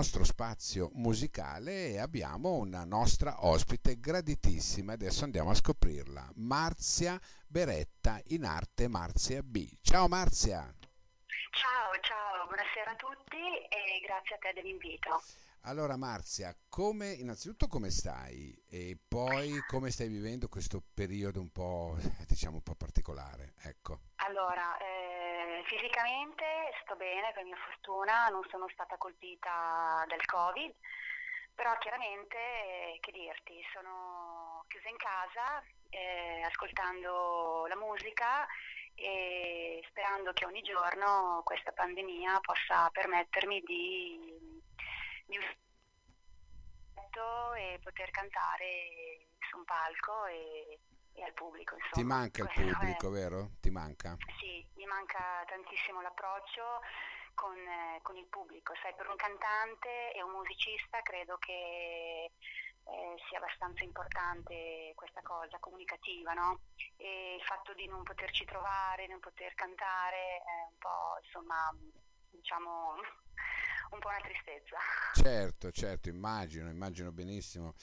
nostro spazio musicale e abbiamo una nostra ospite graditissima, adesso andiamo a scoprirla, Marzia Beretta, in arte Marzia B. Ciao Marzia! Ciao, ciao, buonasera a tutti e grazie a te dell'invito. Allora Marzia, come, innanzitutto come stai e poi come stai vivendo questo periodo un po', diciamo, un po' particolare? Ecco. Allora, eh, fisicamente sto bene per mia fortuna, non sono stata colpita dal Covid, però chiaramente, eh, che dirti, sono chiusa in casa eh, ascoltando la musica e sperando che ogni giorno questa pandemia possa permettermi di di un e poter cantare su un palco e, e al pubblico. Insomma. Ti manca il pubblico, è... vero? Ti manca? Sì, mi manca tantissimo l'approccio con, eh, con, il pubblico. Sai, per un cantante e un musicista credo che eh, sia abbastanza importante questa cosa comunicativa, no? E il fatto di non poterci trovare, non poter cantare è un po', insomma, diciamo un po' una tristezza. Certo, certo, immagino, immagino benissimo.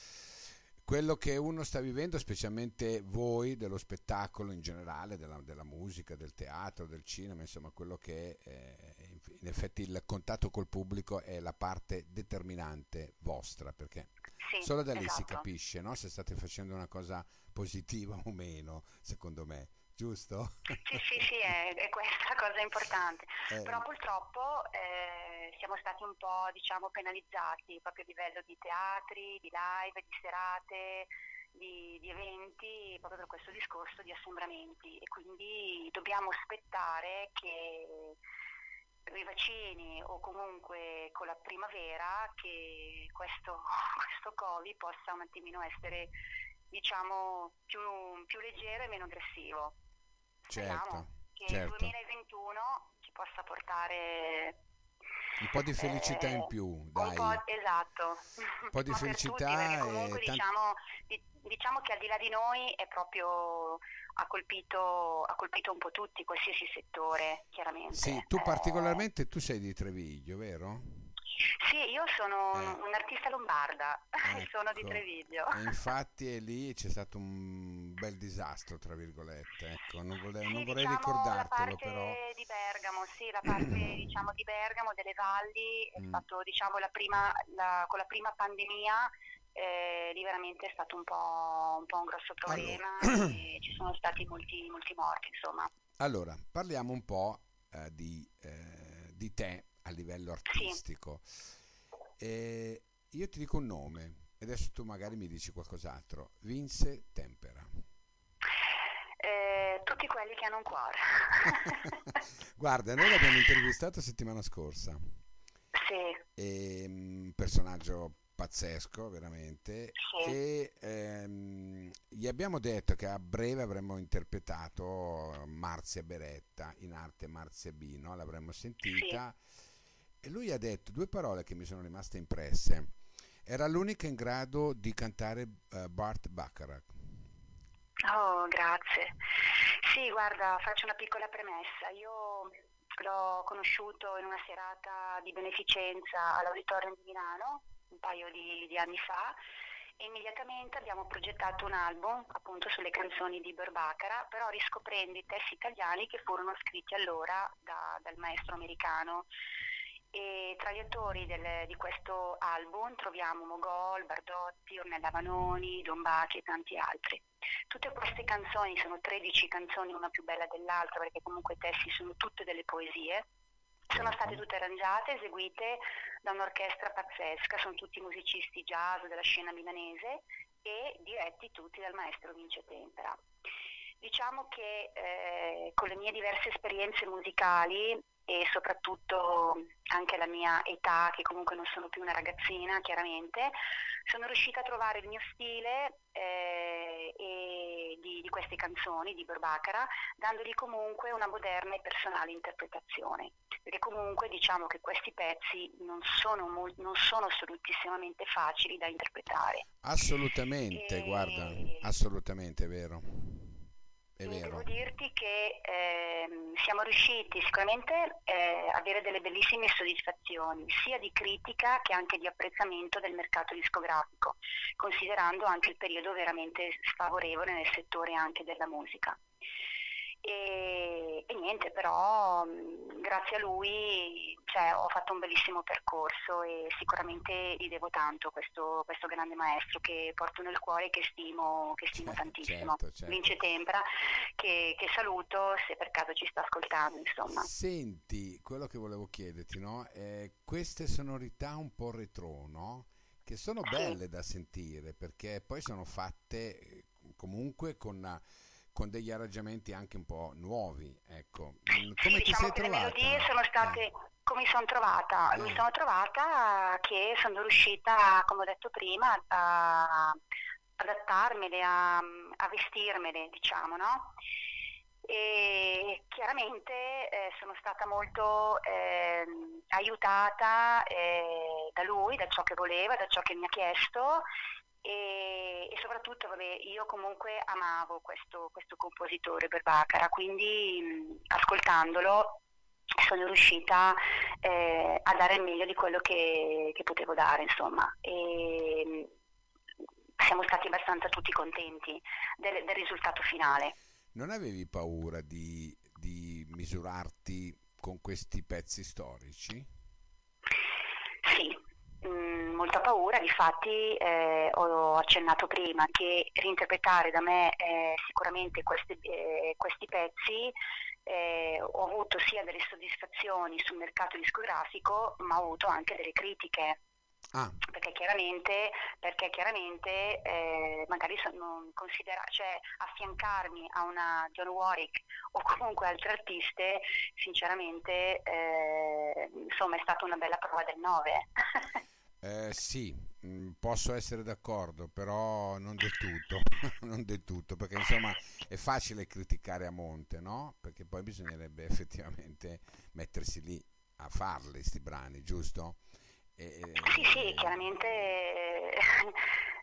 Quello che uno sta vivendo, specialmente voi dello spettacolo in generale, della, della musica, del teatro, del cinema, insomma, quello che è, eh, in effetti il contatto col pubblico è la parte determinante vostra, perché sì, solo da lì esatto. si capisce no? se state facendo una cosa positiva o meno, secondo me giusto? Sì, sì, sì, è, è questa cosa importante. Eh. Però purtroppo eh, siamo stati un po' diciamo, penalizzati proprio a livello di teatri, di live, di serate, di, di, eventi, proprio per questo discorso di assembramenti e quindi dobbiamo aspettare che i vaccini o comunque con la primavera che questo, questo Covid possa un attimino essere diciamo più, più leggero e meno aggressivo. Certo, che certo. il 2021 ci possa portare un po' di felicità eh, in più, dai. Un po', esatto. Un po' di felicità. Tutti, comunque diciamo, diciamo, che al di là di noi è proprio ha colpito, ha colpito un po' tutti, qualsiasi settore, chiaramente. Sì, tu eh, particolarmente, tu sei di Treviglio, vero? Sì, io sono Eh. un'artista lombarda, sono di Ecco. Treviglio. E infatti è lì c'è stato un bel disastro, tra virgolette. Ecco, non, vole- Sì, non vorrei diciamo ricordartelo, la parte però. di Bergamo, sì, la parte diciamo di Bergamo, delle valli, è Mm. stato diciamo la prima, la- con la prima pandemia eh, lì veramente è stato un po', un, po' un grosso problema e ci sono stati molti, molti morti, insomma. Allora, parliamo un po' eh, di, eh, di te a livello artistico. Eh, io ti dico un nome, e adesso tu magari mi dici qualcos'altro. Vince Tempera. Quelli che hanno un cuore. Guarda, noi l'abbiamo intervistato settimana scorsa. sì, È un personaggio pazzesco, veramente. Sì. E ehm, gli abbiamo detto che a breve avremmo interpretato Marzia Beretta in arte Marzia B, no? l'avremmo sentita. E lui ha detto due parole che mi sono rimaste impresse. Era l'unica in grado di cantare eh, Bart Bacharach. Oh, grazie. Sì, guarda, faccio una piccola premessa. Io l'ho conosciuto in una serata di beneficenza all'Auditorium di Milano, un paio di, di anni fa, e immediatamente abbiamo progettato un album appunto sulle canzoni di Berbaccara, però riscoprendo i testi italiani che furono scritti allora da- dal maestro americano. E tra gli autori del- di questo album troviamo Mogol, Bardotti, Ornella Vanoni, Don Bachi e tanti altri. Tutte queste canzoni sono 13 canzoni, una più bella dell'altra, perché comunque i testi sono tutte delle poesie. Sono state tutte arrangiate, eseguite da un'orchestra pazzesca, sono tutti musicisti jazz della scena milanese e diretti tutti dal maestro Vince Tempera. Diciamo che eh, con le mie diverse esperienze musicali e soprattutto anche la mia età, che comunque non sono più una ragazzina, chiaramente, sono riuscita a trovare il mio stile eh, e di, di queste canzoni di Berbaccara, dandogli comunque una moderna e personale interpretazione. Perché comunque diciamo che questi pezzi non sono, mol- non sono assolutissimamente facili da interpretare. Assolutamente, E- guarda, assolutamente è vero. È vero. Devo dirti che ehm, siamo riusciti sicuramente eh, a avere delle bellissime soddisfazioni, sia di critica che anche di apprezzamento del mercato discografico, considerando anche il periodo veramente sfavorevole nel settore anche della musica. E, e niente, però mh, grazie a lui cioè, ho fatto un bellissimo percorso e sicuramente gli devo tanto questo, questo grande maestro che porto nel cuore e che stimo, che stimo Certo, tantissimo. certo, certo. Vince Tempra, che, che saluto se per caso ci sta ascoltando, insomma. Senti, quello che volevo chiederti, no? Eh, queste sonorità un po' retro, no? Che sono Sì. belle da sentire perché poi sono fatte eh, comunque con, eh, con degli arrangiamenti anche un po' nuovi, ecco. Mm, Sì, Come ti diciamo sei che le trovata? melodie sono state, Eh, come mi sono trovata? Eh. Mi sono trovata che sono riuscita, come ho detto prima, a adattarmele, a, a vestirmele, diciamo, no? E chiaramente eh, sono stata molto ehm, aiutata eh, da lui, da ciò che voleva, da ciò che mi ha chiesto e, e soprattutto vabbè, io comunque amavo questo, questo compositore Berbacara, quindi mh, ascoltandolo sono riuscita eh, a dare il meglio di quello che, che potevo dare, insomma. E, siamo stati abbastanza tutti contenti del, del risultato finale. non avevi paura di, di misurarti con questi pezzi storici? Sì, mh, molta paura, difatti eh, ho accennato prima che reinterpretare da me eh, sicuramente questi, eh, questi pezzi eh, ho avuto sia delle soddisfazioni sul mercato discografico, ma ho avuto anche delle critiche. Ah, Perché chiaramente, perché chiaramente eh, magari sono considera- cioè, affiancarmi a una John Warwick o comunque altre artiste, sinceramente, eh, insomma, è stata una bella prova del 9. eh, sì, mm, posso essere d'accordo, però non del tutto, non del tutto, perché insomma è facile criticare a monte, no? Perché poi bisognerebbe effettivamente mettersi lì a farli, sti brani, giusto? E- Sì, sì, chiaramente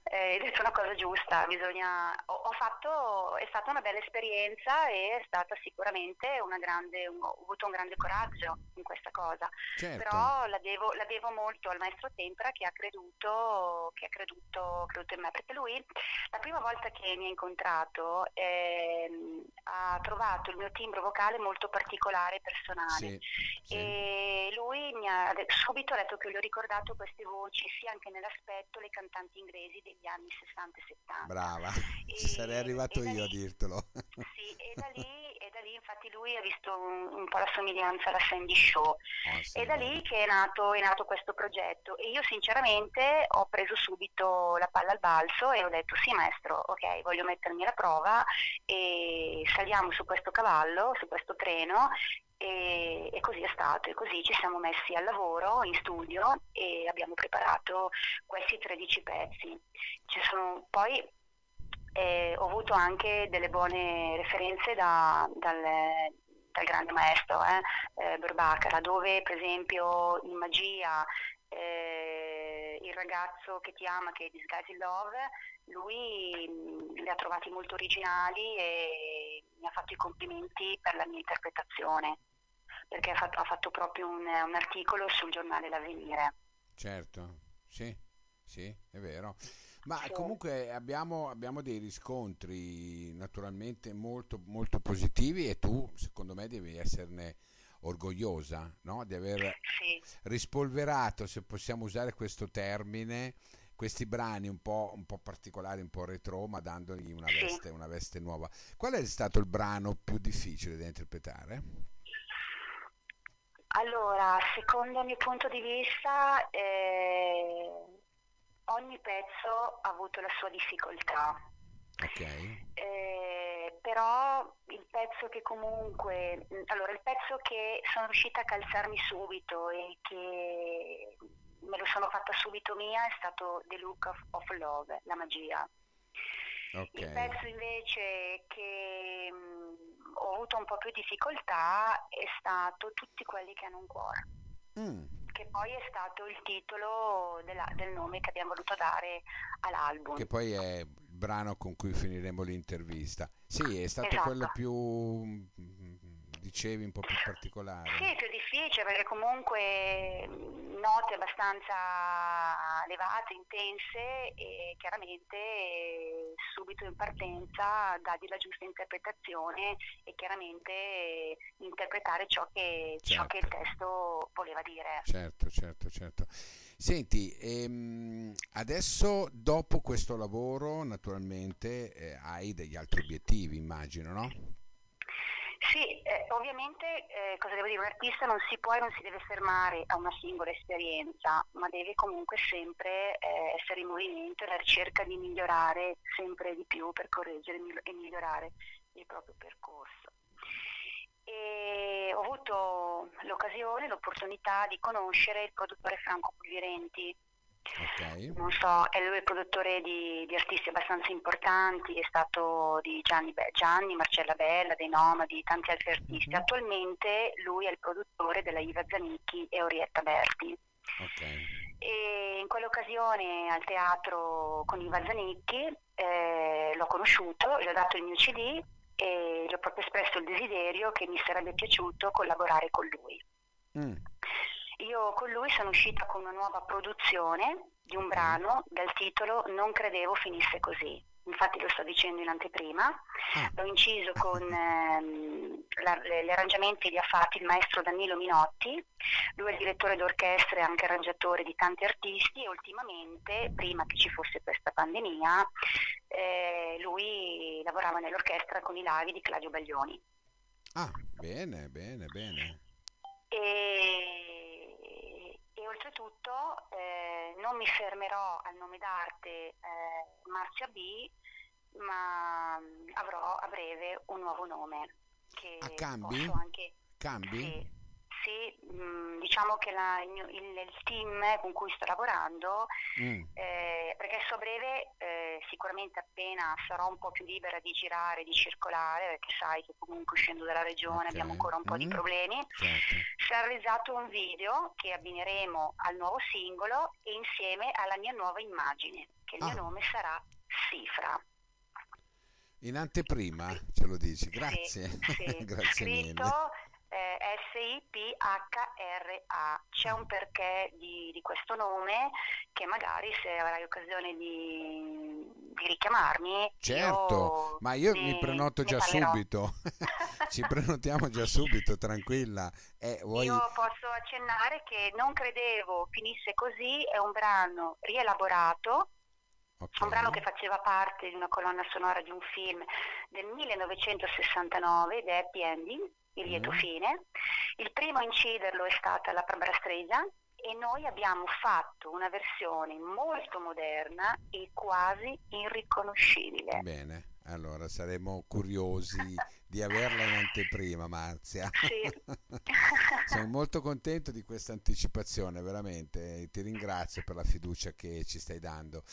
eh, hai detto una cosa giusta, bisogna, ho, ho fatto, è stata una bella esperienza e è stata sicuramente una grande, un- ho avuto un grande coraggio in questa cosa, Certo, però la devo, la devo molto al maestro Tempra che ha creduto, che ha creduto, creduto in me, perché lui la prima volta che mi ha incontrato ehm, ha trovato il mio timbro vocale molto particolare e personale. sì, sì. E lui mi ha subito detto che gli ho ricordato queste voci sia anche nell'aspetto le cantanti inglesi degli anni 60 e 70. Brava, E- ci sarei arrivato io a lì- dirtelo. Sì, e da lì, e da lì infatti lui ha visto un, un po' la somiglianza alla Sandy Show. Oh, sì, E da lì che è nato, è nato questo progetto e io sinceramente ho preso subito la palla al balzo e ho detto sì maestro, ok, voglio mettermi alla prova e saliamo su questo cavallo, su questo treno e, e così è stato e così ci siamo messi al lavoro in studio e abbiamo preparato questi 13 pezzi. Sono poi eh, ho avuto anche delle buone referenze da- dal, dal grande maestro eh, eh, Berbacara, dove per esempio in Magia eh, il ragazzo che ti ama, che è Disguise in Love, lui mh, li ha trovati molto originali e mi ha fatto i complimenti per la mia interpretazione, perché ha fatto, ha fatto proprio un, un articolo sul giornale L'Avvenire. Certo, sì, sì, è vero. Ma Sì. comunque abbiamo, abbiamo dei riscontri naturalmente molto, molto positivi e tu, secondo me, devi esserne orgogliosa, no? Di aver Sì. rispolverato, se possiamo usare questo termine, questi brani un po', un po' particolari, un po' retro, ma dandogli una Sì. veste, una veste nuova. Qual è stato il brano più difficile da interpretare? Allora, secondo il mio punto di vista, eh, ogni pezzo ha avuto la sua difficoltà, Ok, eh, però il pezzo che comunque, allora il pezzo che sono riuscita a calzarmi subito e che me lo sono fatta subito mia è stato The Look of, of Love, la magia. Il ok, pezzo invece che mh, ho avuto un po' più difficoltà è stato Tutti quelli che hanno un cuore. Mm, che poi è stato il titolo della- del nome che abbiamo voluto dare all'album. che poi è brano con cui finiremo l'intervista. Sì, è stato Esatto. quello più, mm, dicevi, un po' più particolare. Sì, più difficile perché comunque mh, note abbastanza elevate, intense e chiaramente subito in partenza dargli la giusta interpretazione e chiaramente interpretare ciò che, ciò che il Certo. testo voleva dire. Certo, certo, certo. Senti, ehm, adesso dopo questo lavoro, naturalmente, eh, hai degli altri obiettivi, immagino, no? Sì, eh, ovviamente, eh, cosa devo dire, un artista non si può e non si deve fermare a una singola esperienza, ma deve comunque sempre eh, essere in movimento e alla ricerca di migliorare sempre di più per correggere e migliorare il proprio percorso. E ho avuto l'occasione, l'opportunità di conoscere il produttore Franco Pulvirenti, Ok. non so, è lui il produttore di, di artisti abbastanza importanti, è stato di Gianni, Be- Gianni, Marcella Bella, dei Nomadi, tanti altri artisti. Mhm. Attualmente lui è il produttore della Iva Zanicchi e Orietta Berti. Ok. E in quell'occasione al teatro con Iva Zanicchi eh, l'ho conosciuto, gli ho dato il mio CD e gli ho proprio espresso il desiderio che mi sarebbe piaciuto collaborare con lui. Mm, Io con lui sono uscita con una nuova produzione di un brano dal titolo Non credevo finisse così. Infatti lo sto dicendo in anteprima. Ah. L'ho inciso con ehm, la- gli arrangiamenti li ha fatti il maestro Danilo Minotti. Lui è il direttore d'orchestra e anche arrangiatore di tanti artisti e ultimamente, prima che ci fosse questa pandemia, eh, lui lavorava nell'orchestra con i lavi di Claudio Baglioni. Ah, bene, bene, bene. E, e oltretutto eh, non mi fermerò al nome d'arte eh, Marzia B, ma mm, avrò a breve un nuovo nome che Ah, cambi? posso anche Cambi? sì, sì, mm, diciamo che la- il, il- team con cui sto lavorando Mm, eh, perché so breve eh, sicuramente appena sarò un po' più libera di girare, di circolare, perché sai che comunque uscendo dalla regione Ok, abbiamo ancora un po' di mm. problemi, certo. sarà realizzato un video che abbineremo al nuovo singolo e insieme alla mia nuova immagine, che il Ah. mio nome sarà Sifra. In anteprima ce lo dici, Sì, grazie. sì. Grazie mille. Scritto eh, S-I-P-H-R-A. C'è un perché di, di questo nome che magari se avrai occasione di, di richiamarmi. Certo, io ma io ne- mi prenoto già parlerò. subito. Ci prenotiamo già subito, tranquilla. Eh, vuoi... Io posso accennare che non credevo finisse così, è un brano rielaborato, ok. un brano che faceva parte di una colonna sonora di un film del 1969 ed è Happy Ending, il lieto Mm. fine. Il primo a inciderlo è stata la Streisand e noi abbiamo fatto una versione molto moderna e quasi irriconoscibile. Bene, allora saremo curiosi di averla in anteprima, Marzia. Sì. Sono molto contento di questa anticipazione, veramente. Ti ringrazio per la fiducia che ci stai dando.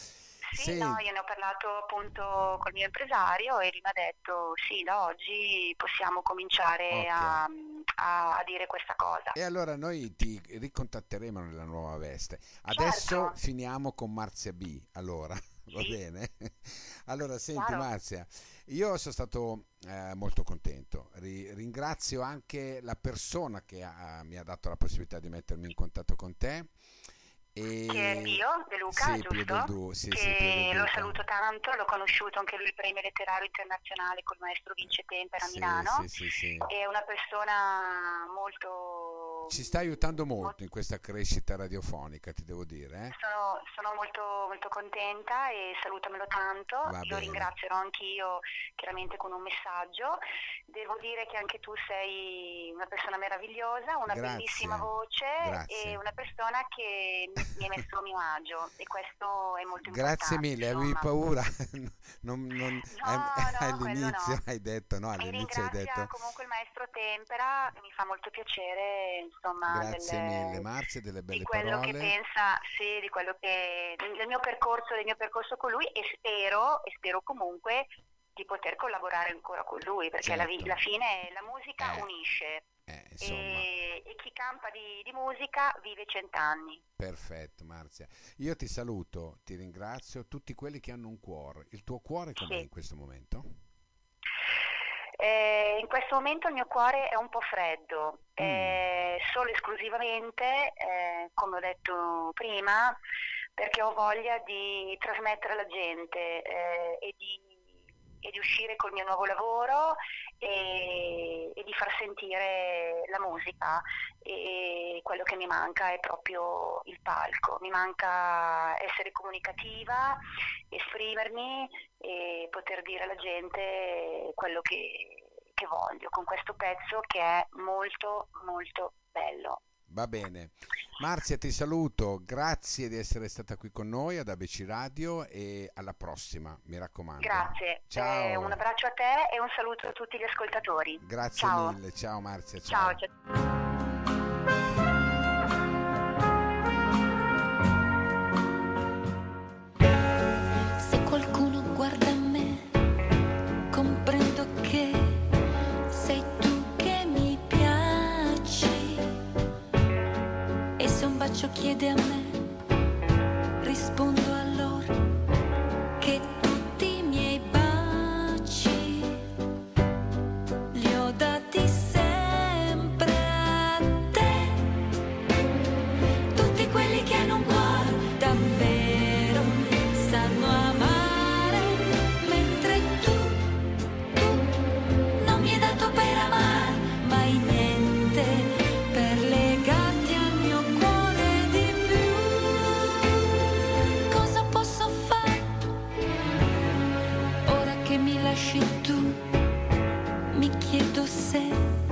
Sì, Se- no, io ne ho parlato appunto col mio impresario e lui mi ha detto sì, da oggi possiamo cominciare Ok. a, a- a dire questa cosa. E allora noi ti ricontatteremo nella nuova veste. Adesso Certo. finiamo con Marzia B. Allora, va Sì. bene? Allora, senti Chiaro. Marzia, io sono stato eh, molto contento. Ri- ringrazio anche la persona che ha- mi ha dato la possibilità di mettermi in contatto con te. E... Che è Pio De Luca, Sì, Pio giusto? Duo, sì, che sì, Pio lo saluto tanto, l'ho conosciuto anche lui il premio letterario internazionale col maestro Vince Tempera a Milano. sì, sì, sì. È una persona molto... Ci sta aiutando molto in questa crescita radiofonica, ti devo dire. eh. Sono, sono molto, molto contenta e salutamelo tanto. Va Lo bene. ringrazierò anch'io chiaramente con un messaggio. Devo dire che anche tu sei una persona meravigliosa, una Grazie. bellissima voce Grazie. e una persona che mi, hai messo a mio agio e questo è molto Grazie importante. mille, avevi insomma. paura? Non- non- No, ai- no, all'inizio no. hai detto, no, all'inizio hai detto comunque il maestro Tempera, mi fa molto piacere insomma grazie del- mille Marzia delle di belle quello che parole. pensa, sì, di quello che del mio percorso, del mio percorso con lui e spero, e spero comunque di poter collaborare ancora con lui, perché la, Certo. la fine la musica Eh, unisce Eh, e, e chi campa di, di musica vive cent'anni. Perfetto Marzia, io ti saluto, ti ringrazio, tutti quelli che hanno un cuore, il tuo cuore com'è sì. in questo momento? Eh, in questo momento il mio cuore è un po' freddo, mm. eh, solo esclusivamente, eh, come ho detto prima, perché ho voglia di trasmettere alla gente eh, e di e di uscire col mio nuovo lavoro e, e, di far sentire la musica e quello che mi manca è proprio il palco, mi manca essere comunicativa, esprimermi e poter dire alla gente quello che, che voglio con questo pezzo che è molto molto bello. Va bene. Marzia, ti saluto, grazie di essere stata qui con noi ad ABC Radio e alla prossima, mi raccomando. Grazie, ciao. Eh, un abbraccio a te e un saluto a tutti gli ascoltatori. Grazie ciao. mille, ciao Marzia. Ciao. ciao. Se mi piaci. tu say.